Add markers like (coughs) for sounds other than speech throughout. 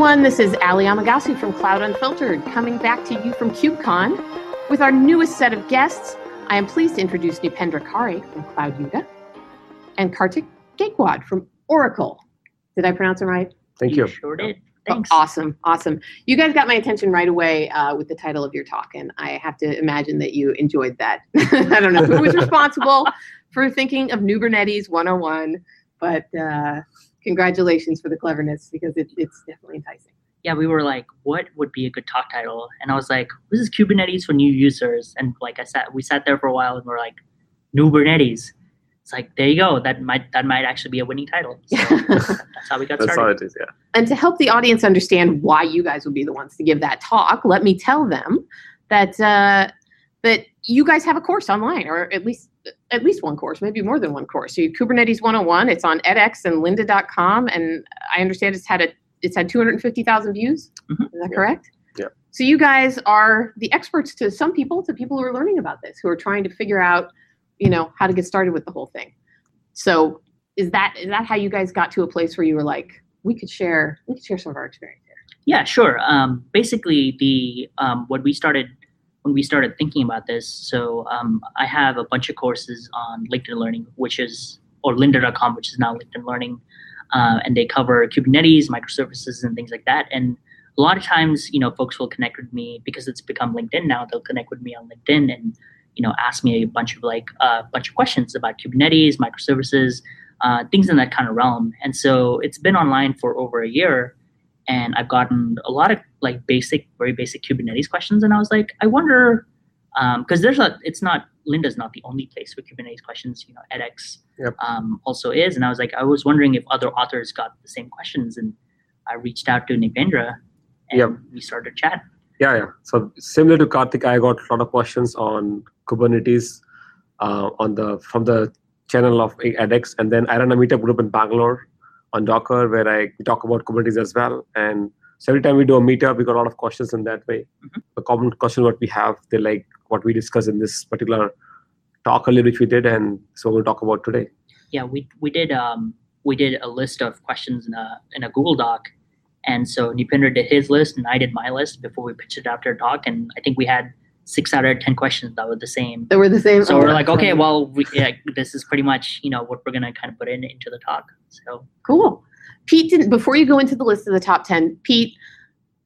everyone. This is Ali Amagasi from Cloud Unfiltered, coming back to you from KubeCon with our newest set of guests. I am pleased to introduce Neependra Khare from Cloud Yuga and Karthik Gaekwad from Oracle. Did I pronounce it right? Thank you. Sure did. Oh, Thanks. awesome, awesome. You guys got my attention right away uh, with the title of your talk, and I have to imagine that you enjoyed that. (laughs) I don't know who was responsible (laughs) for thinking of Noobernetes 101, but uh, congratulations for the cleverness because it, it's definitely enticing. Yeah, we were like, what would be a good talk title? And I was like, this is Kubernetes for new users. And like I sat, we sat there for a while and we're like, Noobernetes. It's like there you go. That might that might actually be a winning title. So (laughs) that's how we got That's how started. it is, yeah. And to help the audience understand why you guys would be the ones to give that talk, let me tell them that uh, that you guys have a course online, or at least at least one course, maybe more than one course. So you Kubernetes 101. It's on edX and lynda.com, and I understand it's had a it's had 250,000 views. Mhm. Is that correct? Yeah. So you guys are the experts to some people, to people who are learning about this, who are trying to figure out, you know, how to get started with the whole thing. So is that is that how you guys got to a place where you were like, we could share we could share some of our experience here? Yeah, sure. Um, basically, the um, what we started when we started thinking about this. So um, I have a bunch of courses on LinkedIn Learning, which is or Lynda.com, which is now LinkedIn Learning, uh, and they cover Kubernetes, microservices, and things like that. And a lot of times, you know, folks will connect with me because it's become LinkedIn now. They'll connect with me on LinkedIn and you know ask me a bunch of like a uh, bunch of questions about Kubernetes, microservices, uh, things in that kind of realm. And so it's been online for over a year and I've gotten a lot of like basic, very basic Kubernetes questions. And I was like, I wonder, because there's a, it's not Linda's not the only place for Kubernetes questions. You know, edX Yep. um, also is. And I was like, I was wondering if other authors got the same questions, and I reached out to Neependra, and Yep. we started chat. Yeah, yeah. So similar to Karthik, I got a lot of questions on Kubernetes uh, on the from the channel of edX, and then I run a meetup group in Bangalore on Docker where I talk about Kubernetes as well. And so every time we do a meetup, we got a lot of questions in that way. Mhm. The common question what we have, they like what we discussed in this particular talk earlier, which we did, and so we'll talk about today. Yeah, we we did um, we did a list of questions in a in a Google Doc. And so Neependra did his list and I did my list before we pitched it out to our talk. And I think we had six out of 10 questions that were the same. That were the same. So oh, we're like, okay, funny. well, we, yeah, this is pretty much you know what we're gonna kind of put in into the talk. So cool. Pete didn't. Before you go into the list of the top ten, Pete,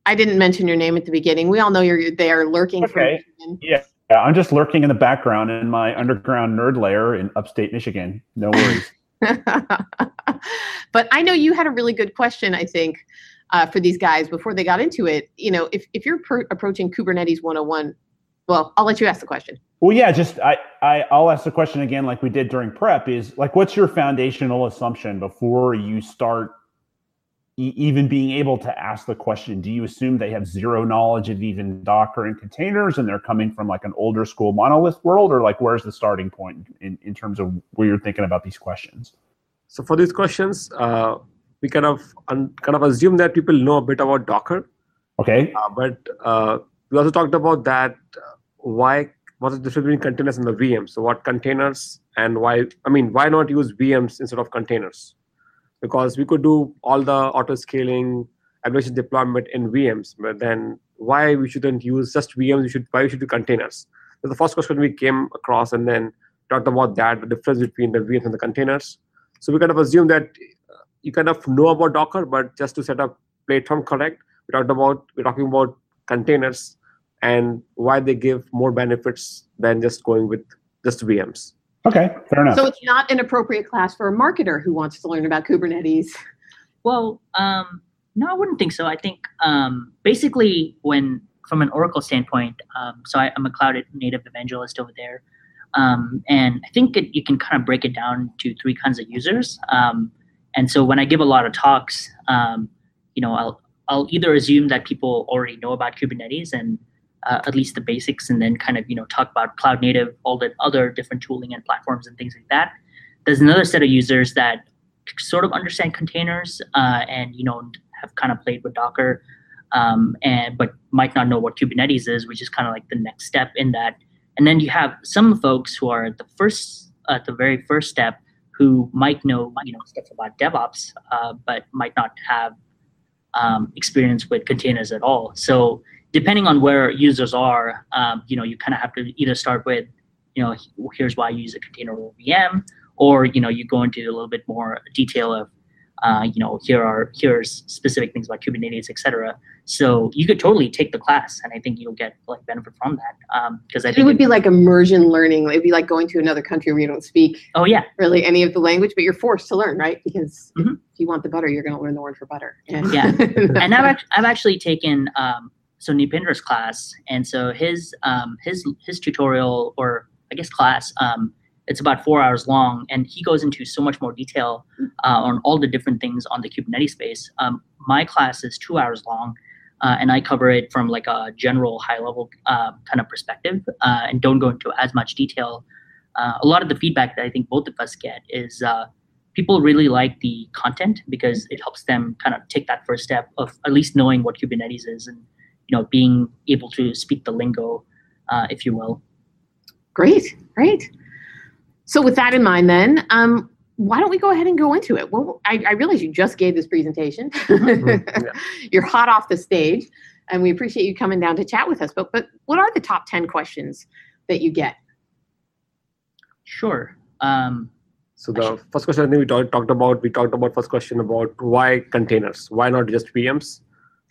I didn't mention your name at the beginning. We all know you're there lurking Okay. Yeah, yeah, I'm just lurking in the background in my underground nerd lair in upstate Michigan. No worries. (laughs) (laughs) but I know you had a really good question. I think uh, for these guys before they got into it. You know, if if you're pro- approaching Kubernetes 101, well, I'll let you ask the question. well, yeah, just I, I I'll ask the question again, like we did during prep. Is like, what's your foundational assumption before you start even being able to ask the question? Do you assume they have zero knowledge of even Docker and containers, and they're coming from like an older school monolith world, or like where's the starting point in in terms of where you're thinking about these questions? So for these questions, uh, we kind of un- kind of assume that people know a bit about Docker, Okay. uh, but uh, we also talked about that uh, why what's the difference between containers and the VMs. So what containers and why? I mean, why not use VMs instead of containers? Because we could do all the auto scaling application deployment in VMs, but then why we shouldn't use just VMs? We should why we should do containers? So the first question we came across, and then talked about that the difference between the VMs and the containers. So we kind of assume that uh, you kind of know about Docker, but just to set up platform correct, we talked about we're talking about containers and why they give more benefits than just going with just VMs. Okay. Fair enough. So it's not an appropriate class for a marketer who wants to learn about Kubernetes. Well, um, no, I wouldn't think so. I think um, basically, when from an Oracle standpoint, um, so I, I'm a cloud native evangelist over there, um, and I think it, you can kind of break it down to three kinds of users. Um, and so when I give a lot of talks, um, you know, I'll I'll either assume that people already know about Kubernetes and uh, at least the basics, and then kind of you know talk about cloud native, all the other different tooling and platforms and things like that. There's another set of users that sort of understand containers uh, and you know have kind of played with Docker, um, and but might not know what Kubernetes is, which is kind of like the next step in that. And then you have some folks who are at the first, at the very first step, who might know you know stuff about DevOps, uh, but might not have um, experience with containers at all. So depending on where users are, um, you know, you kind of have to either start with, you know, here's why you use a container or VM, or you know, you go into a little bit more detail of, uh, you know, here are here's specific things about Kubernetes, etc. So you could totally take the class, and I think you'll get like benefit from that. Because I think It would be like immersion learning. It'd be like going to another country where you don't speak oh yeah, really any of the language, but you're forced to learn, right? Because if Mhm. you want the butter, you're going to learn the word for butter. Yeah. (laughs) and I've actually, I've actually taken um, so Neependra's class, and so his um, his his tutorial or I guess class, um, it's about four hours long, and he goes into so much more detail uh, on all the different things on the Kubernetes space. Um, my class is two hours long, uh, and I cover it from like a general high level uh, kind of perspective, uh, and don't go into as much detail. Uh, a lot of the feedback that I think both of us get is uh, people really like the content because it helps them kind of take that first step of at least knowing what Kubernetes is and you know being able to speak the lingo, uh, if you will. Great, great. So with that in mind, then, um, why don't we go ahead and go into it? Well, I, I realize you just gave this presentation. (laughs) Mhm, You're hot off the stage, and we appreciate you coming down to chat with us. But but what are the top ten questions that you get? Sure. Um, So the first question I think we talked talked about, we talked about first question about why containers, why not just VMs?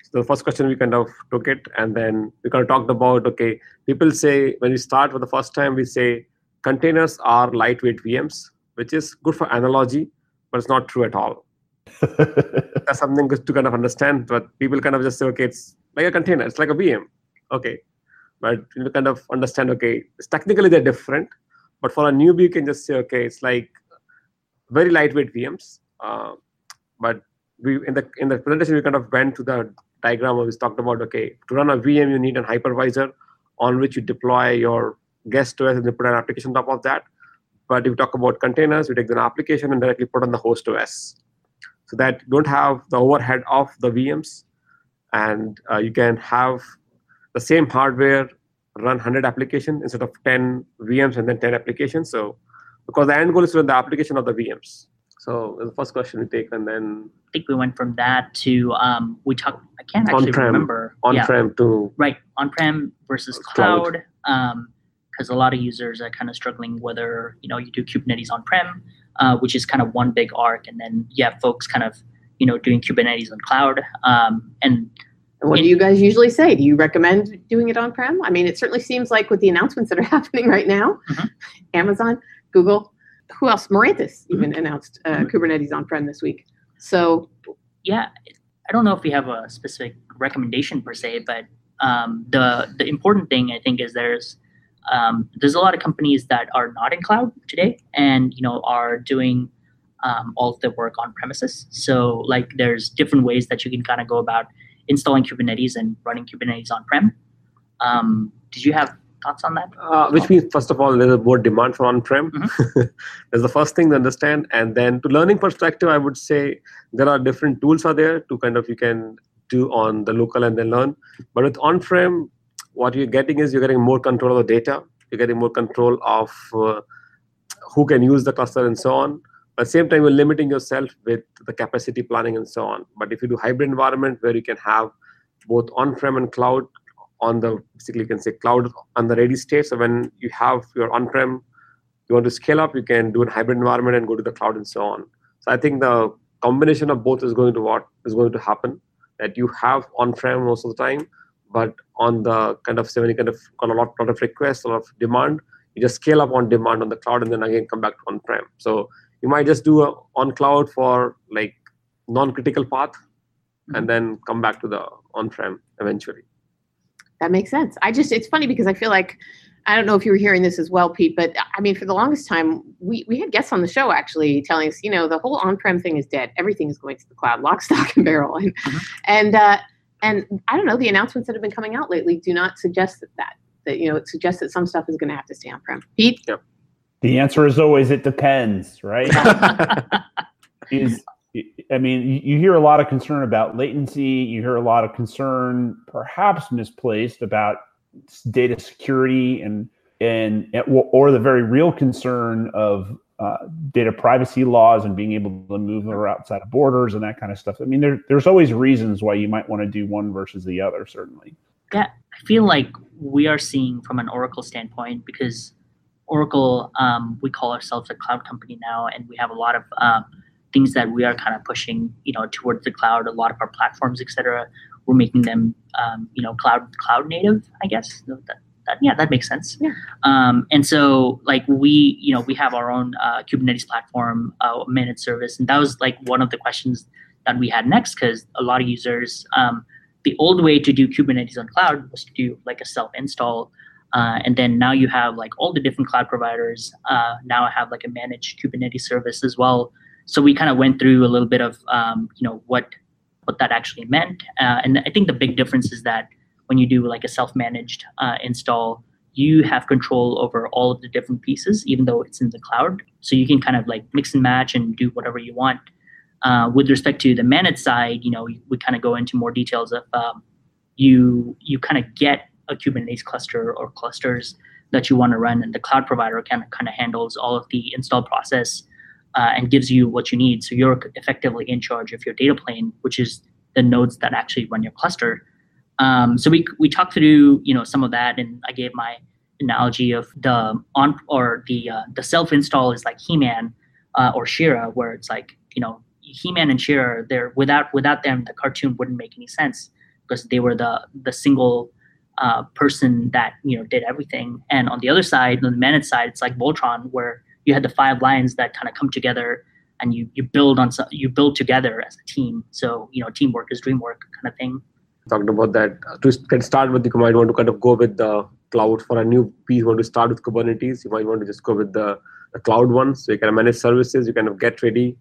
So the first question we kind of took it, and then we kind of talked about okay, people say when we start for the first time, we say containers are lightweight VMs, which is good for analogy, but it's not true at all. (laughs) That's something good to kind of understand. But people kind of just say, okay, it's like a container, it's like a VM, okay. But you kind of understand, okay, it's technically they're different, but for a newbie, you can just say, okay, it's like very lightweight VMs. Uh, but we in the in the presentation we kind of went to the diagram where we talked about okay, to run a VM you need a hypervisor on which you deploy your guest OS and you put an application on top of that. But if you talk about containers, we take an application and directly put on the host OS, so that you don't have the overhead of the VMs, and uh, you can have the same hardware run 100 applications instead of 10 VMs and then 10 applications. So because the end goal is to run the application of the VMs. So the first question we take, and then I think we went from that to um, we talked. I can't actually On-prem. remember. On-prem to right. On-prem versus Cloud. cloud. Because a lot of users are kind of struggling whether you know you do Kubernetes on-prem, uh, which is kind of one big arc, and then you have folks kind of you know doing Kubernetes on cloud. Um, and And what do you guys usually say? Do you recommend doing it on-prem? I mean, it certainly seems like with the announcements that are (laughs) happening right now, Mhm. Amazon, Google, who else? Mirantis even announced uh, Mhm. Kubernetes on-prem this week. So yeah, I don't know if we have a specific recommendation per se, but um, the the important thing I think is there's um, there's a lot of companies that are not in cloud today, and you know are doing um, all of their work on premises. So like there's different ways that you can kind of go about installing Kubernetes and running Kubernetes on prem. Um, did you have thoughts on that? uh, which means first of all there's more demand for on-prem. (laughs) That's the first thing to understand, and then to learning perspective, I would say there are different tools are there to kind of you can do on the local and then learn. But with on-prem, what you're getting is you're getting more control of the data. You're getting more control of uh, who can use the cluster and so on. At the same time, you're limiting yourself with the capacity planning and so on. But if you do hybrid environment where you can have both on-prem and cloud on the basically you can say cloud on the ready state. So when you have your on-prem, you want to scale up, you can do a hybrid environment and go to the cloud and so on. So I think the combination of both is going to what is going to happen. That you have on-prem most of the time, but on the kind of you kind of got a lot, lot of requests, a lot of demand, you just scale up on demand on the cloud and then again come back to on-prem. So you might just do a on cloud for like non-critical path and mm-hmm. then come back to the on-prem eventually. That makes sense. I just it's funny because I feel like I don't know if you were hearing this as well, Pete, but I mean for the longest time we we had guests on the show actually telling us, you know, the whole on-prem thing is dead. Everything is going to the cloud, lock, (laughs) stock, and barrel. And Mhm. and uh, and I don't know, the announcements that have been coming out lately do not suggest that that that you know it suggests that some stuff is going to have to stay on-prem. Pete, The answer is always it depends, right? (laughs) is I mean, you- hear a lot of concern about latency. You hear a lot of concern, perhaps misplaced, about data security and and or the very real concern of uh, data privacy laws and being able to move outside of borders and that kind of stuff. I mean, there, there's always reasons why you might want to do one versus the other, certainly. Yeah, I feel like we are seeing from an Oracle standpoint because Oracle, um, we call ourselves a cloud company now, and we have a lot of um, things that we are kind of pushing, you know, towards the cloud. A lot of our platforms, etc., we're making them, um, you know, cloud cloud native. I guess that, that, yeah, that makes sense. Yeah. Um, and so, like we, you know, we have our own uh, Kubernetes platform, uh, managed service, and that was like one of the questions that we had next because a lot of users, um, the old way to do Kubernetes on cloud was to do like a self install. Uh, and then now you have like all the different cloud providers uh, now have like a managed Kubernetes service as well. So we kind of went through a little bit of um, you know what what that actually meant, uh, and I think the big difference is that when you do like a self-managed uh, install, you have control over all of the different pieces, even though it's in the cloud. So you can kind of like mix and match and do whatever you want. Uh, with respect to the managed side, you know, we, kind of go into more details of um, you you kind of get a Kubernetes cluster or clusters that you want to run, and the cloud provider kind of kind of handles all of the install process uh, and gives you what you need. So you're effectively in charge of your data plane, which is the nodes that actually run your cluster. Um, so we we talked through you know some of that, and I gave my analogy of the on or the uh, the self install is like He-Man uh, or She-Ra, where it's like you know He-Man and She-Ra, they're without without them the cartoon wouldn't make any sense because they were the the single uh, person that you know did everything. And on the other side, on the managed side, it's like Voltron, where you had the five lions that kind of come together and you you build on you build together as a team. So you know, teamwork is dreamwork kind of thing. Talking about that, uh, to can start with, you might want to kind of go with the cloud for a new piece. You want to start with Kubernetes. You might want to just go with the, the cloud one. So you can manage services. You kind of get ready,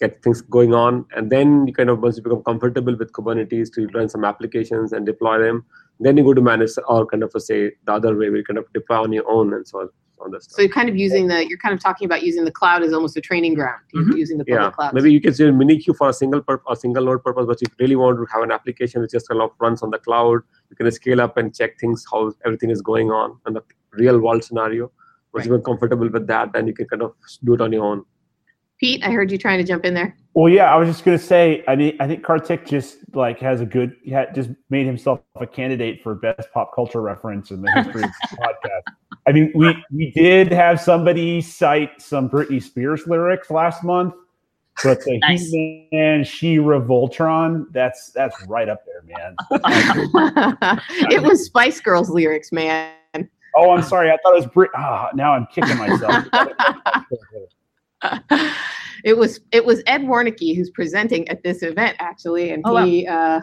get things going on, and then you kind of once you become comfortable with Kubernetes to run some applications and deploy them, then you go to manage or kind of uh, say the other way where you kind of deploy on your own and so on on this stuff. So you're kind of using the you're kind of talking about using the cloud as almost a training ground. Mhm. Using the public yeah, cloud. maybe you can say Minikube for a single purpose, a single node purpose, but you really want to have an application which just kind of runs on the cloud. You can scale up and check things how everything is going on in the real world scenario. Once you're comfortable with that, then you can kind of do it on your own. Pete, I heard you trying to jump in there. Well, yeah, I was just gonna say. I mean, I think Karthik just like has a good, he had, just made himself a candidate for best pop culture reference in the history of the (laughs) podcast. I mean, we we did have somebody cite some Britney Spears lyrics last month, but the Nice. He-Man, She-Ra, Voltron, that's that's right up there, man. (laughs) it was Spice Girls lyrics, man. Oh, I'm sorry, I thought it was Brit. Ah, now I'm kicking myself. (laughs) it was it was Ed Warnicke who's presenting at this event actually, and Oh, wow. he uh,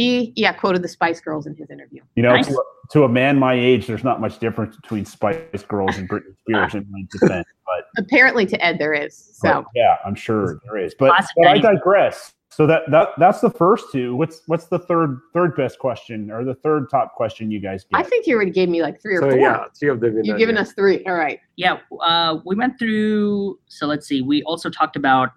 he yeah quoted the Spice Girls in his interview. You know, Nice. to, a, to a man my age, there's not much difference between Spice Girls and Britney Spears in my defense, but Apparently, to Ed there is. So yeah, I'm sure there is. But, but I digress. So that that that's the first two. What's what's the third third best question or the third top question you guys I think you already gave me like three or So four. yeah, three of them. You've given yeah. us three. All right. yeah uh, we went through so let's see we also talked about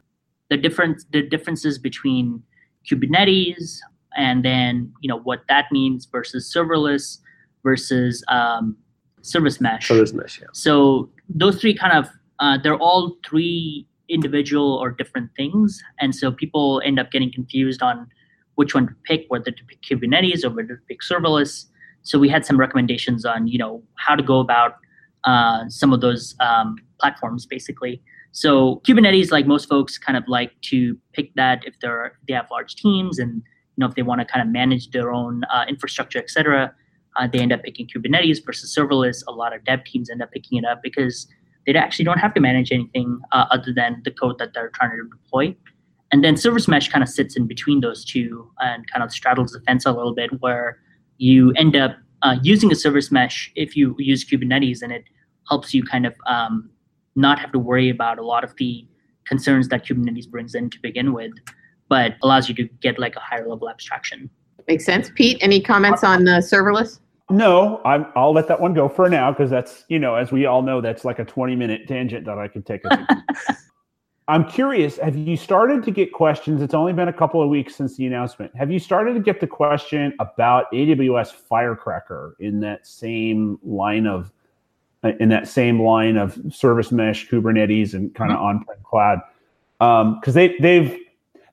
the different the differences between kubernetes and then you know what that means versus serverless versus um, service mesh service mesh. Yeah. so those three kind of uh, they're all three individual or different things and so people end up getting confused on which one to pick whether to pick kubernetes or whether to pick serverless so we had some recommendations on you know how to go about uh, some of those um, platforms basically so kubernetes like most folks kind of like to pick that if they're they have large teams and know if they want to kind of manage their own uh, infrastructure etc uh, they end up picking kubernetes versus serverless. A lot of dev teams end up picking it up because they actually don't have to manage anything uh, other than the code that they're trying to deploy. And then service mesh kind of sits in between those two and kind of straddles the fence a little bit where you end up uh, using a service mesh if you use kubernetes and it helps you kind of um, not have to worry about a lot of the concerns that kubernetes brings in to begin with but allows you to get like a higher level abstraction Makes sense. Pete, any comments on uh, serverless? No, I'm, I'll let that one go for now because that's you know as we all know that's like a 20 minute tangent that I could take. (laughs) I'm curious. Have you started to get questions? It's only been a couple of weeks since the announcement. Have you started to get the question about AWS Firecracker in that same line of uh, in that same line of service mesh, Kubernetes, and kind of mm-hmm. on-prem cloud, because um, they they've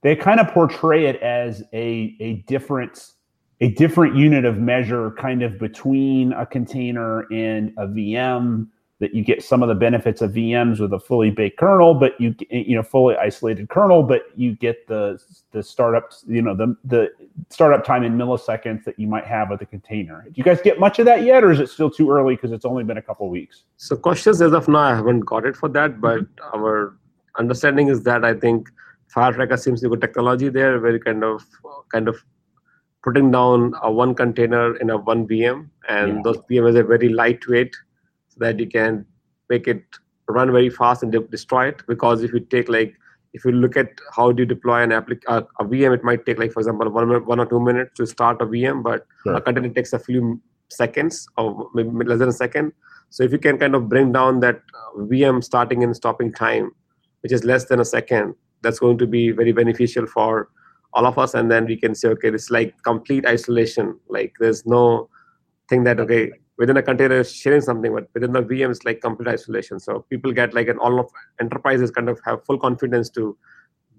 they kind of portray it as a a different a different unit of measure, kind of between a container and a VM that you get some of the benefits of VMs with a fully baked kernel, but you you know fully isolated kernel, but you get the the startup you know the the startup time in milliseconds that you might have with a container. Do you guys get much of that yet, or is it still too early because it's only been a couple weeks? So questions as of now, I haven't got it for that, but our understanding is that I think Firecracker seems to be a technology there, very kind of kind of putting down a one container in a one VM, and yeah. those VMs are very lightweight so that you can make it run very fast and de- destroy it. Because if you take like if you look at how do you deploy an applic- uh, a VM, it might take like for example one one or two minutes to start a VM, but a container takes a few seconds or maybe less than a second. So if you can kind of bring down that uh, VM starting and stopping time, which is less than a second, that's going to be very beneficial for all of us. And then we can say, okay, is like complete isolation. Like there's no thing that okay within a container sharing something, but within the VM it's like complete isolation. So people get like an all of enterprises kind of have full confidence to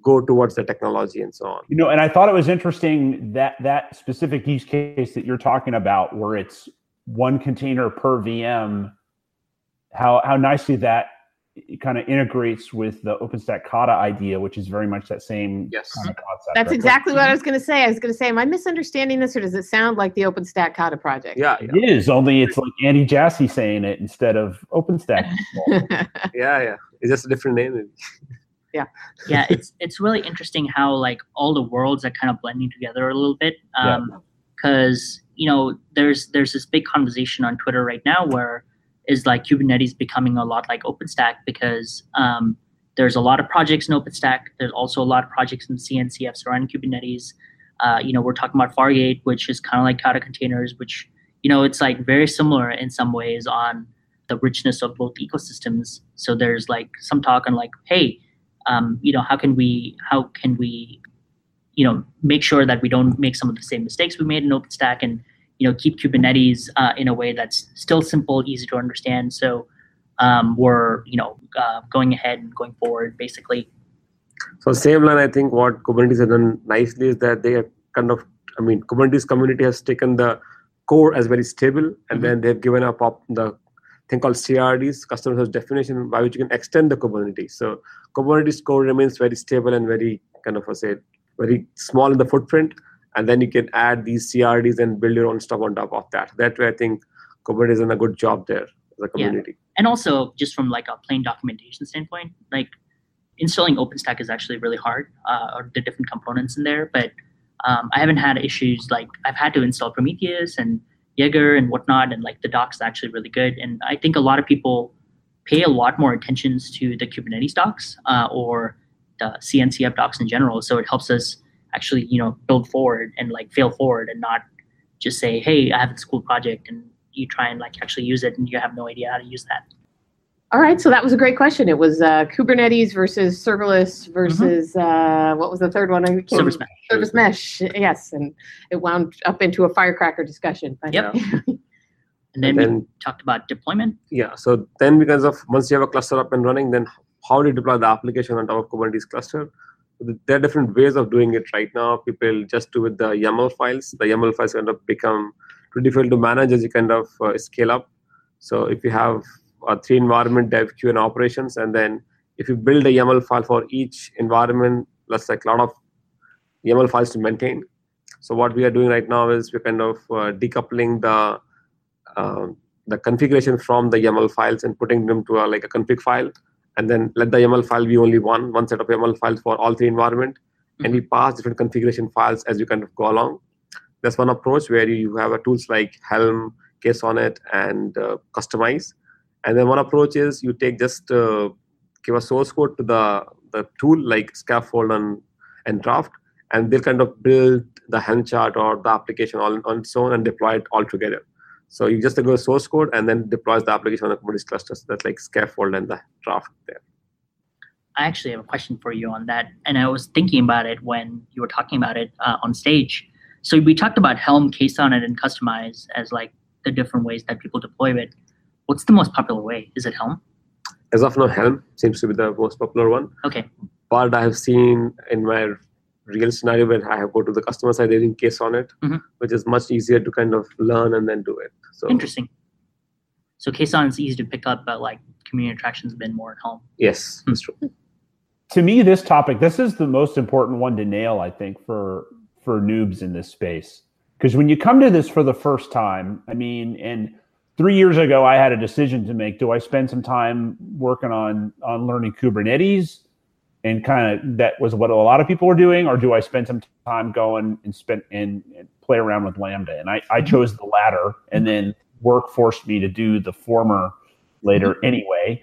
go towards the technology and so on. You know, and I thought it was interesting that that specific use case that you're talking about, where it's one container per VM, how how nicely that it kind of integrates with the OpenStack Kata idea, which is very much that same yes. kind of concept. That's right? exactly what I was going to say. I was going to say, am I misunderstanding this, or does it sound like the OpenStack Kata project? Yeah, it yeah. is. Only it's like Andy Jassy saying it instead of OpenStack. (laughs) yeah, yeah, it's just a different name. (laughs) yeah, yeah. It's it's really interesting how like all the worlds are kind of blending together a little bit. Um, because yeah. you know, there's there's this big conversation on Twitter right now where is like Kubernetes becoming a lot like OpenStack because um, there's a lot of projects in OpenStack. There's also a lot of projects in CNCF surrounding Kubernetes. Uh, you know, we're talking about Fargate, which is kind of like Kata containers, which you know it's like very similar in some ways on the richness of both ecosystems. So there's like some talk on like, hey, um, you know, how can we how can we you know make sure that we don't make some of the same mistakes we made in OpenStack and you know keep Kubernetes uh, in a way that's still simple, easy to understand. So um, we're you know uh, going ahead and going forward basically. So same line, I think what Kubernetes has done nicely is that they have kind of, I mean, Kubernetes community has taken the core as very stable, and mm-hmm. then they've given up op- the thing called CRDs, custom resource definition, by which you can extend the Kubernetes. So Kubernetes core remains very stable and very kind of, I say, very small in the footprint, and then you can add these CRDs and build your own stuff on top of that. That way, I think Kubernetes is a good job there as a community. Yeah. And also, just from like a plain documentation standpoint, like installing OpenStack is actually really hard, uh, or the different components in there. But um, I haven't had issues like I've had to install Prometheus and Jaeger and whatnot, and like the docs is actually really good. And I think a lot of people pay a lot more attention to the Kubernetes docs uh, or the CNCF docs in general. So it helps us actually you know build forward and like fail forward and not just say hey i have this cool project and you try and like actually use it and you have no idea how to use that. All right so that was a great question. It was uh, kubernetes versus serverless versus mm-hmm. uh, what was the third one? Service mesh. Service mesh yes and it wound up into a firecracker discussion but, yep. (laughs) and then, and then we talked about deployment. Yeah so then because of once you have a cluster up and running then how do you deploy the application on top of kubernetes cluster there are different ways of doing it right now. People just do with the YAML files. The YAML files kind of become too difficult to manage as you kind of uh, scale up. So if you have a three environment dev, Q, and operations, and then if you build a YAML file for each environment, that's like a lot of YAML files to maintain. So what we are doing right now is we're kind of uh, decoupling the uh, the configuration from the YAML files and putting them to a, like a config file and then let the YAML file be only one, one set of YAML files for all three environment. Mm-hmm. And we pass different configuration files as you kind of go along. That's one approach where you have a tools like Helm, KSonnet, and uh, Kustomize. And then one approach is you take just uh, give a source code to the, the tool like Skaffold and, and Draft, and they'll kind of build the Helm chart or the application all on its own and deploy it all together. So you just go source code and then deploys the application on a Kubernetes cluster. So that's like Skaffold and the draft there. I actually have a question for you on that. And I was thinking about it when you were talking about it uh, on stage. So we talked about Helm, KSonnet, and Kustomize as like the different ways that people deploy it. what's the most popular way? Is it Helm? As of now, Helm seems to be the most popular one. Okay. But I have seen in my real scenario where I have go to the customer side using KSonnet, Mhm. which is much easier to kind of learn and then do it. So Interesting. So KSON is easy to pick up, but like community attractions have been more at home. yes, Hmm. that's true. to me this topic this is the most important one to nail i think for for noobs in this space because when you come to this for the first time i mean and three years ago i had a decision to make do i spend some time working on on learning kubernetes and kind of that was what a lot of people were doing or do i spend some time going and spend and, and play around with lambda? And I, I chose the latter and then work forced me to do the former later anyway.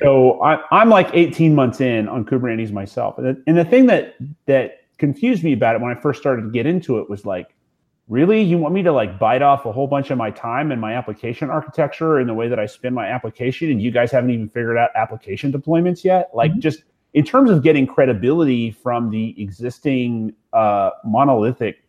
So I, I'm like 18 months in on Kubernetes myself, and the, and the thing that that confused me about it when I first started to get into it was like, really, you want me to like bite off a whole bunch of my time and my application architecture and the way that I spin my application, and you guys haven't even figured out application deployments yet? Like, Mhm. just in terms of getting credibility from the existing uh, monolithic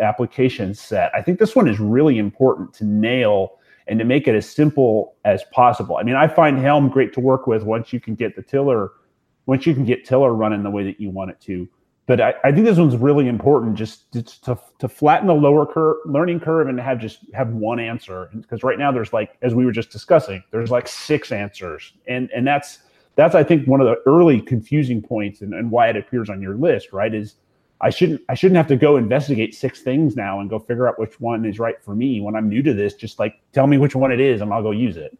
application set, I think this one is really important to nail and to make it as simple as possible. I mean, I find Helm great to work with once you can get the tiller, once you can get tiller running the way that you want it to. But I, I think this one's really important just to, to, to flatten the lower learning curve and have just have one answer. Because right now there's like, as we were just discussing, there's like six answers. And and that's that's I think one of the early confusing points and, and why it appears on your list, right? Is I shouldn't I shouldn't have to go investigate six things now and go figure out which one is right for me when I'm new to this. Just like tell me which one it is and I'll go use it.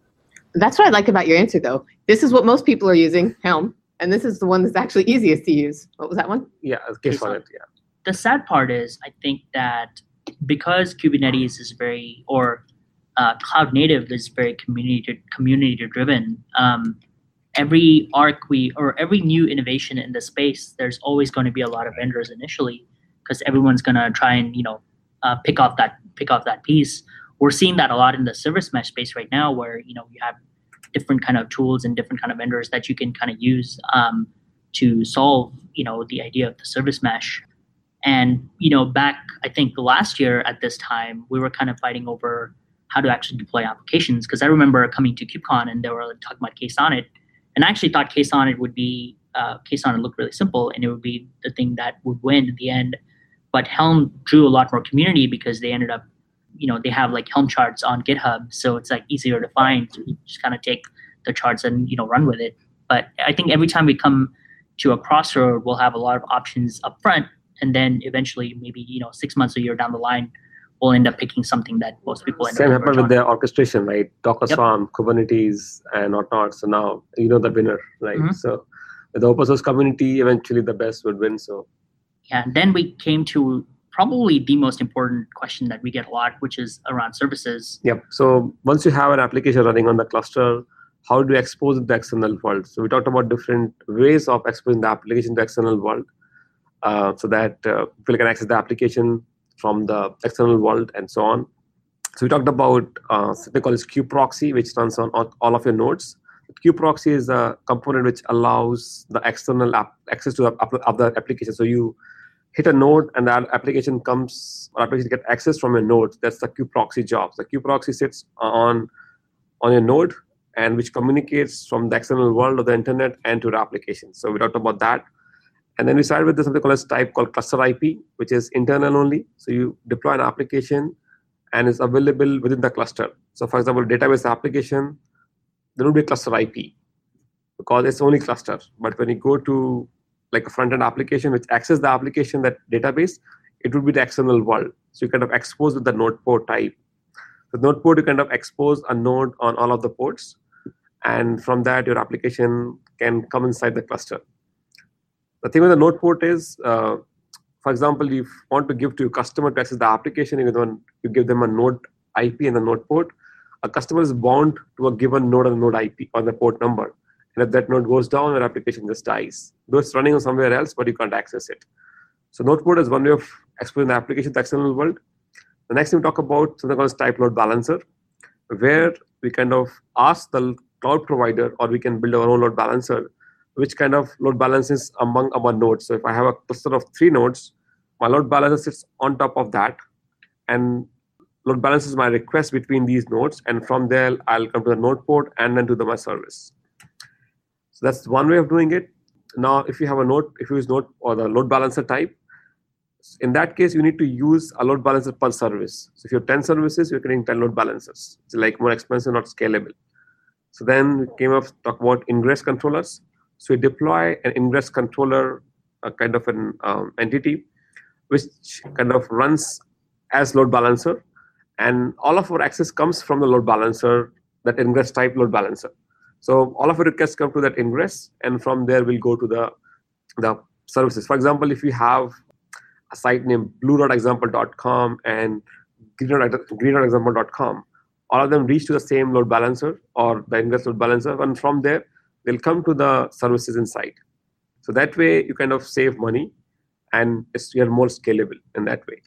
That's what I like about your answer, though. This is what most people are using, Helm, and this is the one that's actually easiest to use. What was that one? Yeah, KSonnet. Yeah. The sad part is, I think that because Kubernetes is very, or uh, cloud native is very community community driven. Um, every arc we or every new innovation in the space, there's always going to be a lot of vendors initially because everyone's going to try and you know uh, pick off that pick off that piece. We're seeing that a lot in the service mesh space right now, where you know you have different kind of tools and different kind of vendors that you can kind of use um, to solve you know the idea of the service mesh. And you know, back I think last year at this time, we were kind of fighting over how to actually deploy applications because I remember coming to KubeCon and they were talking about KSonnet, and I actually thought KSonnet would be uh, KSonnet looked really simple and it would be the thing that would win in the end. But Helm drew a lot more community because they ended up, you know, they have like Helm charts on GitHub, so it's like easier to find. So you just kind of take the charts and you know run with it. But I think every time we come to a crossroad, we'll have a lot of options up front, and then eventually, maybe you know, six months, a year down the line, we'll end up picking something that most people end Same up happened with the orchestration, right? Docker Yep. Swarm, Kubernetes, and whatnot. So now you know the winner, right? Mhm. So with the open source community, eventually the best would win. So Yeah, and then we came to probably the most important question that we get a lot, which is around services. Yep. So once you have an application running on the cluster, how do you expose it to the external world? So we talked about different ways of exposing the application to external world, uh, so that uh, people can access the application from the external world and so on. So we talked about uh, something called as kubeproxy, which runs on all, of your nodes. kubeproxy is a component which allows the external app, access to other app- of the application. So you hit a node and that application comes or application get access from your node. That's the kubeproxy job. The kubeproxy sits on on your node and which communicates from the external world of the internet and to the application. So we talked about that. And then we started with something called a type called cluster IP, which is internal only. So you deploy an application and it's available within the cluster. So for example, database application, there will be cluster IP because it's only cluster. But when you go to like a front-end application which access the application, that database, it would be the external world. So you kind of expose with the node port type. The node port, you kind of expose a node on all of the ports. And from that, your application can come inside the cluster. The thing with the node port is, uh, for example, you want to give to your customer to access the application, you, you give them a node IP and the node port. A customer is bound to a given node and node IP on the port number. And if that node goes down, your application just dies. Though it's running on somewhere else, but you can't access it. So node port is one way of exposing the application to the external world. The next thing we talk about something called type load balancer, where we kind of ask the cloud provider or we can build our own load balancer, which kind of load balances among our nodes. So if I have a cluster of three nodes, my load balancer sits on top of that. And load balances my request between these nodes, and from there I'll come to the node port and then to the my service. So that's one way of doing it. Now, if you have a node, if you use node or the load balancer type, in that case, you need to use a load balancer per service. So if you have 10 services, you're getting 10 load balancers. It's like more expensive, not scalable. So then we came up talk about ingress controllers. So we deploy an ingress controller, a kind of an um, entity, which kind of runs as load balancer, and all of our access comes from the load balancer, that ingress type load balancer. So all of our requests come to that ingress, and from there we'll go to the the services. For example, if we have a site named blue.example.com and green.example.com, all of them reach to the same load balancer or the ingress load balancer, and from there they'll come to the services inside. So that way you kind of save money and you're more scalable in that way.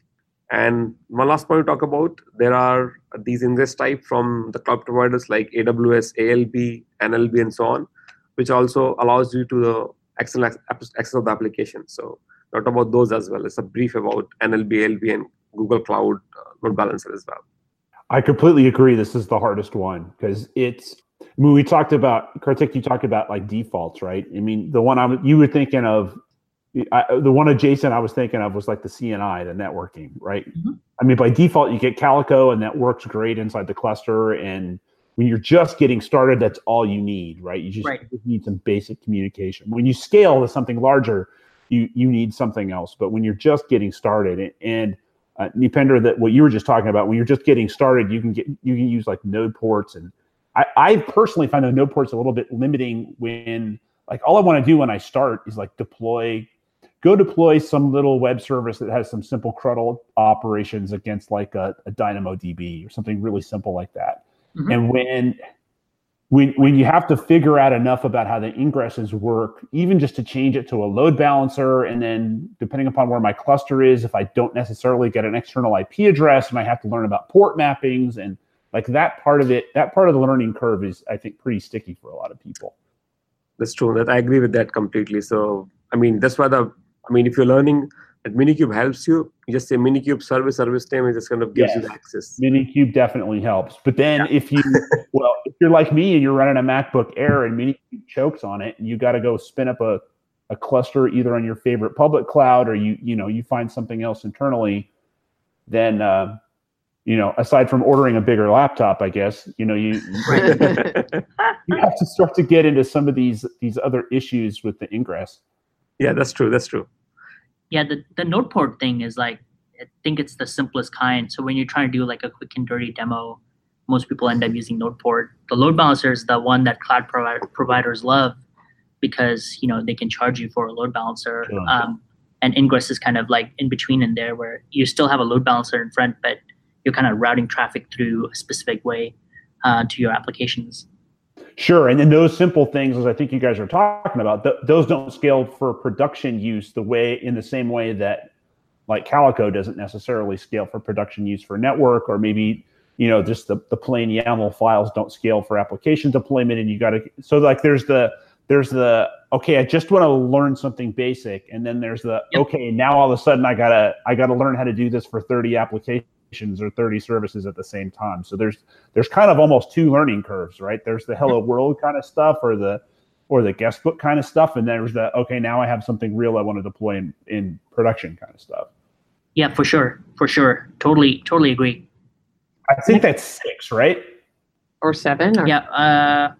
And one last point to talk about, there are these ingress type from the cloud providers like AWS, ALB, NLB, and so on, which also allows you to the access, access of the application. So talk about those as well. It's a brief about NLB, ALB, and Google Cloud uh, load balancer as well. I completely agree. This is the hardest one because it's when we talked about Karthik, you talked about like defaults, right? I mean, the one I'm you were thinking of, I, the one adjacent I was thinking of was like the CNI, the networking, right? Mm-hmm. I mean, by default, you get Calico, and that works great inside the cluster. And when you're just getting started, that's all you need, right? You just, right. need some basic communication. When you scale to something larger, you you need something else. But when you're just getting started, and uh, Neependra, that what you were just talking about, when you're just getting started, you can get you can use like node ports and I, I personally find the node ports a little bit limiting when like all I want to do when I start is like deploy, go deploy some little web service that has some simple CRUD operations against like a, a DynamoDB or something really simple like that. Mm-hmm. And when when when you have to figure out enough about how the ingresses work, even just to change it to a load balancer, and then depending upon where my cluster is, if I don't necessarily get an external IP address, and I have to learn about port mappings and like that part of it that part of the learning curve is i think pretty sticky for a lot of people. That's true. That i agree with that completely. So i mean that's why the i mean if you're learning that minikube helps you you just say minikube service service name it just kind of gives yes. you the access. Minikube definitely helps. But then yeah. if you (laughs) well if you're like me and you're running a macbook air and minikube chokes on it and you got to go spin up a, a cluster either on your favorite public cloud or you you know you find something else internally then uh, you know, aside from ordering a bigger laptop, I guess, you know, you (laughs) you have to start to get into some of these these other issues with the ingress. Yeah, that's true. That's true. Yeah, the the node port thing is like I think it's the simplest kind. So when you're trying to do like a quick and dirty demo, most people end up using node port. The load balancer is the one that cloud provider, providers love because you know they can charge you for a load balancer. Sure. Um, and ingress is kind of like in between in there where you still have a load balancer in front, but you're kind of routing traffic through a specific way uh, to your applications. Sure, and then those simple things, as I think you guys are talking about, th- those don't scale for production use the way in the same way that like Calico doesn't necessarily scale for production use for network, or maybe you know just the, the plain YAML files don't scale for application deployment, and you got to so like there's the there's the okay, I just want to learn something basic, and then there's the yep. okay, now all of a sudden I gotta I gotta learn how to do this for 30 applications or 30 services at the same time. So there's there's kind of almost two learning curves, right? There's the hello world kind of stuff or the or the guestbook kind of stuff, and there's the okay, now I have something real I want to deploy in, in production kind of stuff. Yeah, for sure, for sure, totally, totally agree. I think that's six, right? Or seven? Or? Yeah, uh,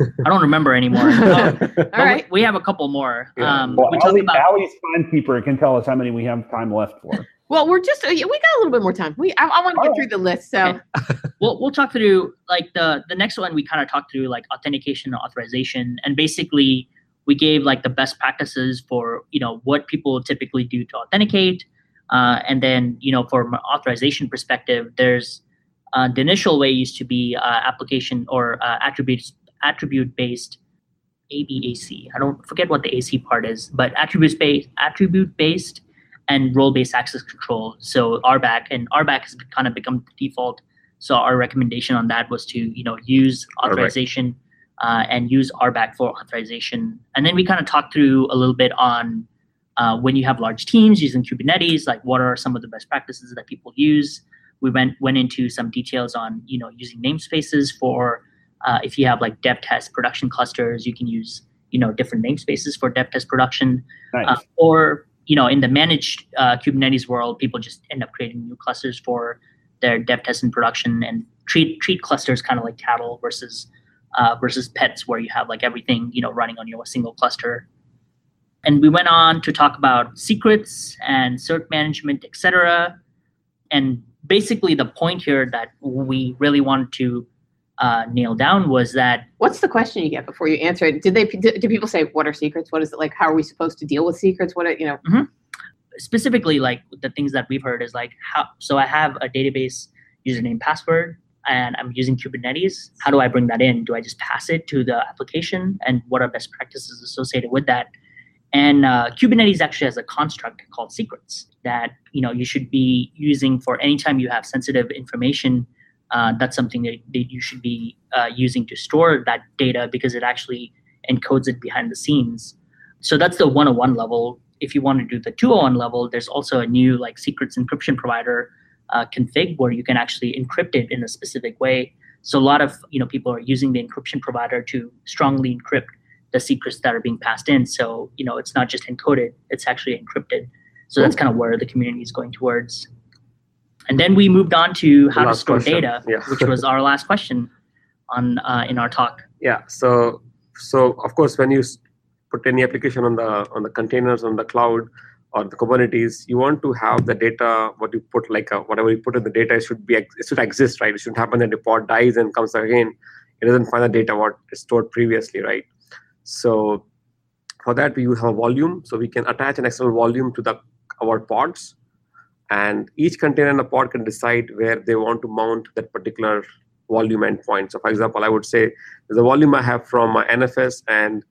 I don't remember anymore. (laughs) Oh, All right, we, we, have a couple more. Yeah. Um, well, we Ali, about- Allie's timekeeper can tell us how many we have time left for. Well, we're just uh, we got a little bit more time. We I, I want to get oh. through the list, so okay. (laughs) we'll we'll talk through like the the next one. We kind of talked through like authentication and authorization, and basically we gave like the best practices for you know what people typically do to authenticate, uh, and then you know from an authorization perspective, there's uh, the initial way used to be uh, application or uh, attributes attribute based ABAC. I don't forget what the AC part is, but attributes based attribute based and role-based access control. So RBAC and RBAC has kind of become the default. So our recommendation on that was to you know use authorization uh, and use RBAC for authorization. And then we kind of talked through a little bit on uh, when you have large teams using Kubernetes, like what are some of the best practices that people use. we went went into some details on you know using namespaces for uh, if you have like dev test production clusters, you can use you know different namespaces for dev test production, Nice. uh, or you know in the managed uh, Kubernetes world, people just end up creating new clusters for their dev test and production and treat treat clusters kind of like cattle versus uh, versus pets where you have like everything you know running on your single cluster. And we went on to talk about secrets and cert management, etc. And basically, the point here that we really wanted to uh, nail down was that What's the question you get before you answer it? Did they? Do, do people say what are secrets? What is it like? How are we supposed to deal with secrets? What are, you know? specifically like the things that we've heard is like how so i have a database username password and i'm using kubernetes how do i bring that in do i just pass it to the application and what are best practices associated with that and uh, kubernetes actually has a construct called secrets that you know you should be using for anytime you have sensitive information uh, that's something that, that you should be uh, using to store that data because it actually encodes it behind the scenes so that's the 101 level if you want to do the 201 level, there's also a new like secrets encryption provider uh, config where you can actually encrypt it in a specific way. So a lot of you know people are using the encryption provider to strongly encrypt the secrets that are being passed in. So you know it's not just encoded; it's actually encrypted. So that's kind of where the community is going towards. And then we moved on to how to store question. data, Yeah. which was our last question on uh, in our talk. yeah so so of course when you put any application on the on the containers on the cloud or the kubernetes you want to have the data what you put like uh whatever you put in the data it should be it should exist right it shouldn't happen that the pod dies and comes again it doesn't find the data what is stored previously right so for that we have a volume so we can attach an external volume to the our pods and each container in a pod can decide where they want to mount that particular volume endpoint so for example i would say a volume I have from my NFS and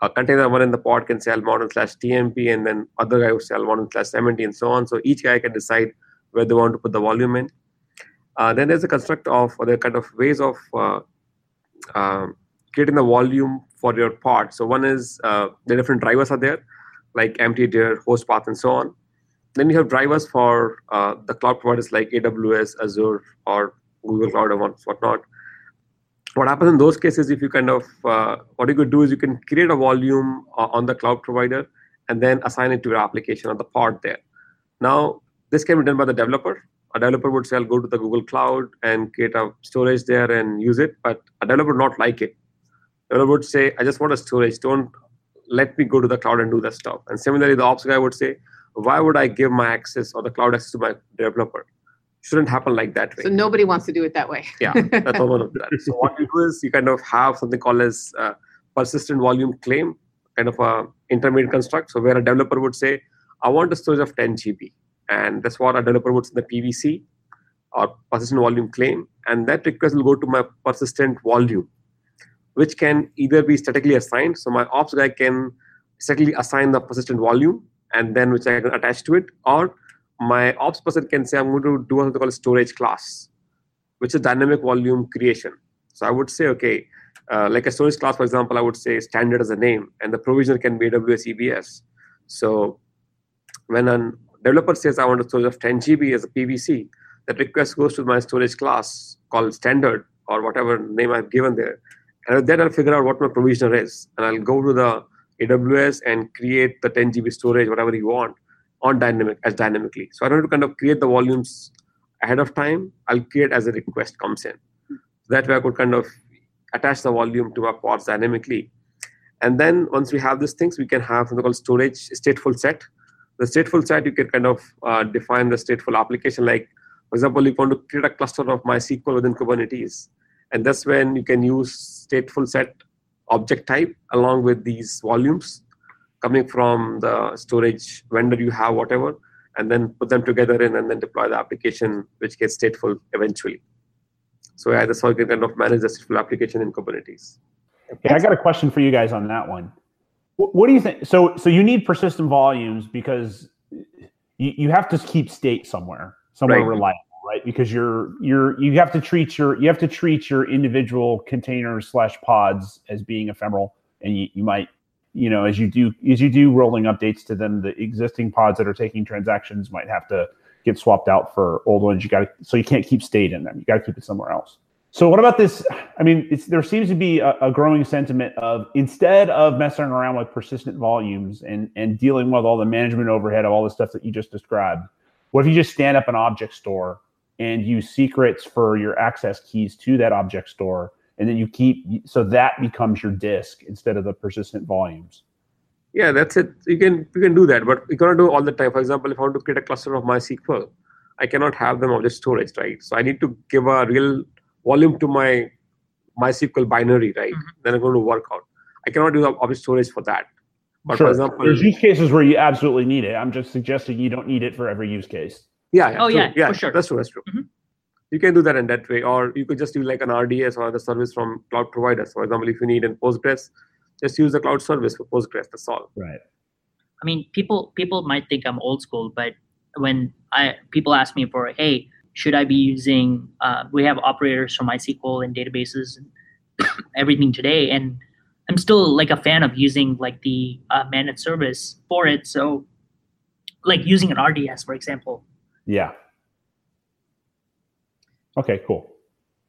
a container one in the pod can say I'll mount on slash TMP and then other guy will say I'll mount on slash 70 and so on. So each guy can decide where they want to put the volume in. Uh, then there's a construct of, are kind of ways of uh, um, creating the volume for your pod. So one is uh, the different drivers are there, like emptyDir, host path, and so on. Then you have drivers for uh, the cloud providers like AWS, Azure, or Google Cloud, and what- whatnot. What happens in those cases if you kind of uh, what you could do is you can create a volume uh, on the cloud provider and then assign it to your application on the pod there. Now this can be done by the developer. A developer would say i'll go to the google cloud and create a storage there and use it but a developer would not like it. Developer would say i just want a storage. Don't let me go to the cloud and do that stuff. And similarly the ops guy would say why would i give my access or the cloud access to my developer shouldn't happen like that way So nobody wants to do it that way. yeah, (laughs) that's all one of that. So what you do is you kind of have something called as uh, persistent volume claim, kind of a intermediate construct. So where a developer would say, I want a storage of 10 GB. And that's what a developer would say in the PVC or persistent volume claim. And that request will go to my persistent volume, which can either be statically assigned. So my ops guy can statically assign the persistent volume and then which I can attach to it, or my ops person can say, I'm going to do something called a storage class which is dynamic volume creation. So I would say, okay, uh, like a storage class, for example, I would say standard as a name, and the provisioner can be AWS EBS. So when a developer says I want a storage of 10 GB as a PVC, that request goes to my storage class called standard or whatever name I've given there. And then I'll figure out what my provisioner is. And I'll go to the AWS and create the 10 GB storage, whatever you want, on dynamic as dynamically. So I don't have to kind of create the volumes ahead of time. I'll create as a request comes in. That way I could kind of attach the volume to our pods dynamically. And then once we have these things, we can have something called storage stateful set. The stateful set, you can kind of uh, define the stateful application. Like, for example, if you want to create a cluster of MySQL within Kubernetes. And that's when you can use stateful set object type along with these volumes coming from the storage vendor you have, whatever, and then put them together in and then deploy the application, which gets stateful eventually. So yeah, that's how you can kind of manage the stateful application in Kubernetes. Yeah, I got a question for you guys on that one. What, what do you think? So, so you need persistent volumes because you, you have to keep state somewhere, somewhere Right. reliable, right? Because you're you're you have to treat your you have to treat your individual containers slash pods as being ephemeral, and you, you might you know as you do as you do rolling updates to them, the existing pods that are taking transactions might have to get swapped out for old ones. You got to so you can't keep state in them. You got to keep it somewhere else. So what about this? I mean, there seems to be a, a, growing sentiment of instead of messing around with persistent volumes and and dealing with all the management overhead of all the stuff that you just described, what if you just stand up an object store and use secrets for your access keys to that object store, and then you keep so that becomes your disk instead of the persistent volumes. Yeah, that's it. You can you can do that, but you cannot do all the time. For example, if I want to create a cluster of MySQL, I cannot have them object storage, right? So I need to give a real volume to my MySQL binary, right? Mm-hmm. Then I'm going to work out. I cannot do object storage for that. But sure. for example, there's use cases where you absolutely need it. I'm just suggesting you don't need it for every use case. Yeah. yeah oh true. yeah. Yeah. sure. That's true. That's true. Mm-hmm. You can do that in that way, or you could just do like an RDS or other service from cloud providers. For example, if you need in Postgres, just use the cloud service for Postgres. That's all. Right. I mean, people people might think I'm old school, but when I people ask me for, hey, should I be using? Uh, we have operators from MySQL and databases and (coughs) everything today, and I'm still like a fan of using like the uh, managed service for it. So, like using an RDS, for example. Yeah. Okay. Cool.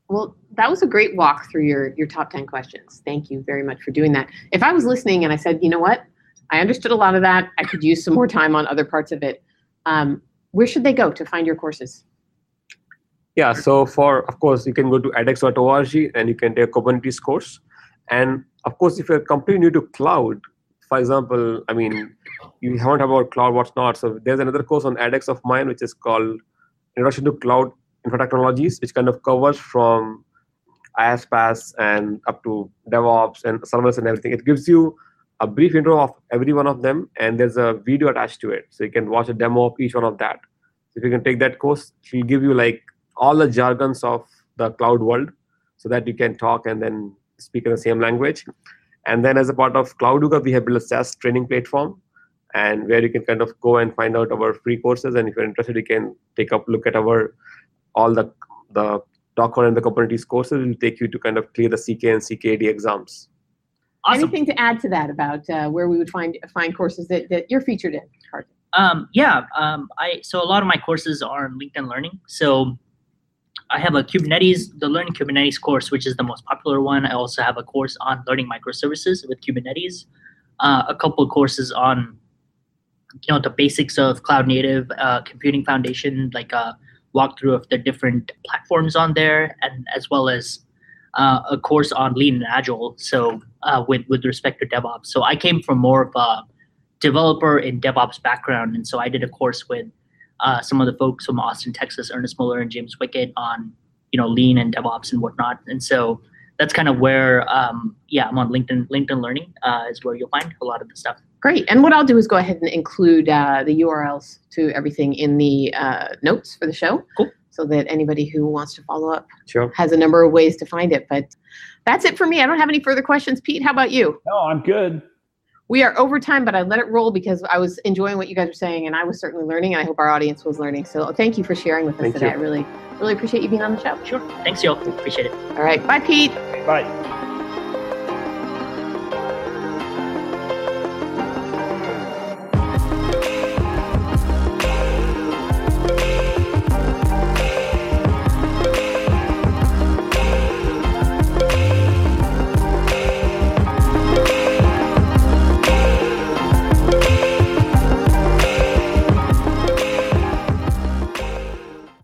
Well, that was a great walk through your your top 10 questions. Thank you very much for doing that. If I was listening and I said, you know what, I understood a lot of that, I could use some more time on other parts of it. Um, where should they go to find your courses? Yeah, so for of course you can go to edx.org and you can take a Kubernetes course. And of course, if you're completely new to cloud, for example, I mean, you haven't about cloud, what's not. So there's another course on edX of mine, which is called Introduction to Cloud Infra Technologies, which kind of covers from IaaS, and up to DevOps and servers and everything. It gives you a brief intro of every one of them, and there's a video attached to it, so you can watch a demo of each one of that. So If you can take that course, it will give you like all the jargons of the cloud world, so that you can talk and then speak in the same language. And then as a part of CloudYuga, we have built a SaaS training platform and where you can kind of go and find out our free courses. And if you're interested, you can take a look at our all the the Docker and the Kubernetes courses It will take you to kind of clear the CK and CKD exams. Awesome. Anything to add to that about uh, where we would find find courses that, that you're featured in, Um, yeah, um, I so a lot of my courses are on LinkedIn Learning. So I have a Kubernetes, the Learning Kubernetes course, which is the most popular one. I also have a course on learning microservices with Kubernetes, uh, a couple of courses on you know the basics of cloud native uh, computing foundation, like a walkthrough of the different platforms on there, and as well as uh, a course on lean and agile. So uh, with with respect to DevOps, so I came from more of a developer in DevOps background, and so I did a course with uh, some of the folks from Austin, Texas, Ernest Mueller and James Wickett on you know lean and DevOps and whatnot. And so that's kind of where um, yeah I'm on LinkedIn. LinkedIn Learning uh, is where you'll find a lot of the stuff. Great. And what I'll do is go ahead and include uh, the URLs to everything in the uh, notes for the show. Cool. So that anybody who wants to follow up sure. has a number of ways to find it. But that's it for me. I don't have any further questions. Pete, how about you? No, I'm good. We are over time, but I let it roll because I was enjoying what you guys were saying, and I was certainly learning, and I hope our audience was learning. So thank you for sharing with us thank today. You. I really, really appreciate you being on the show. Sure. Thanks, y'all. Appreciate it. All right. Bye, Pete. Bye.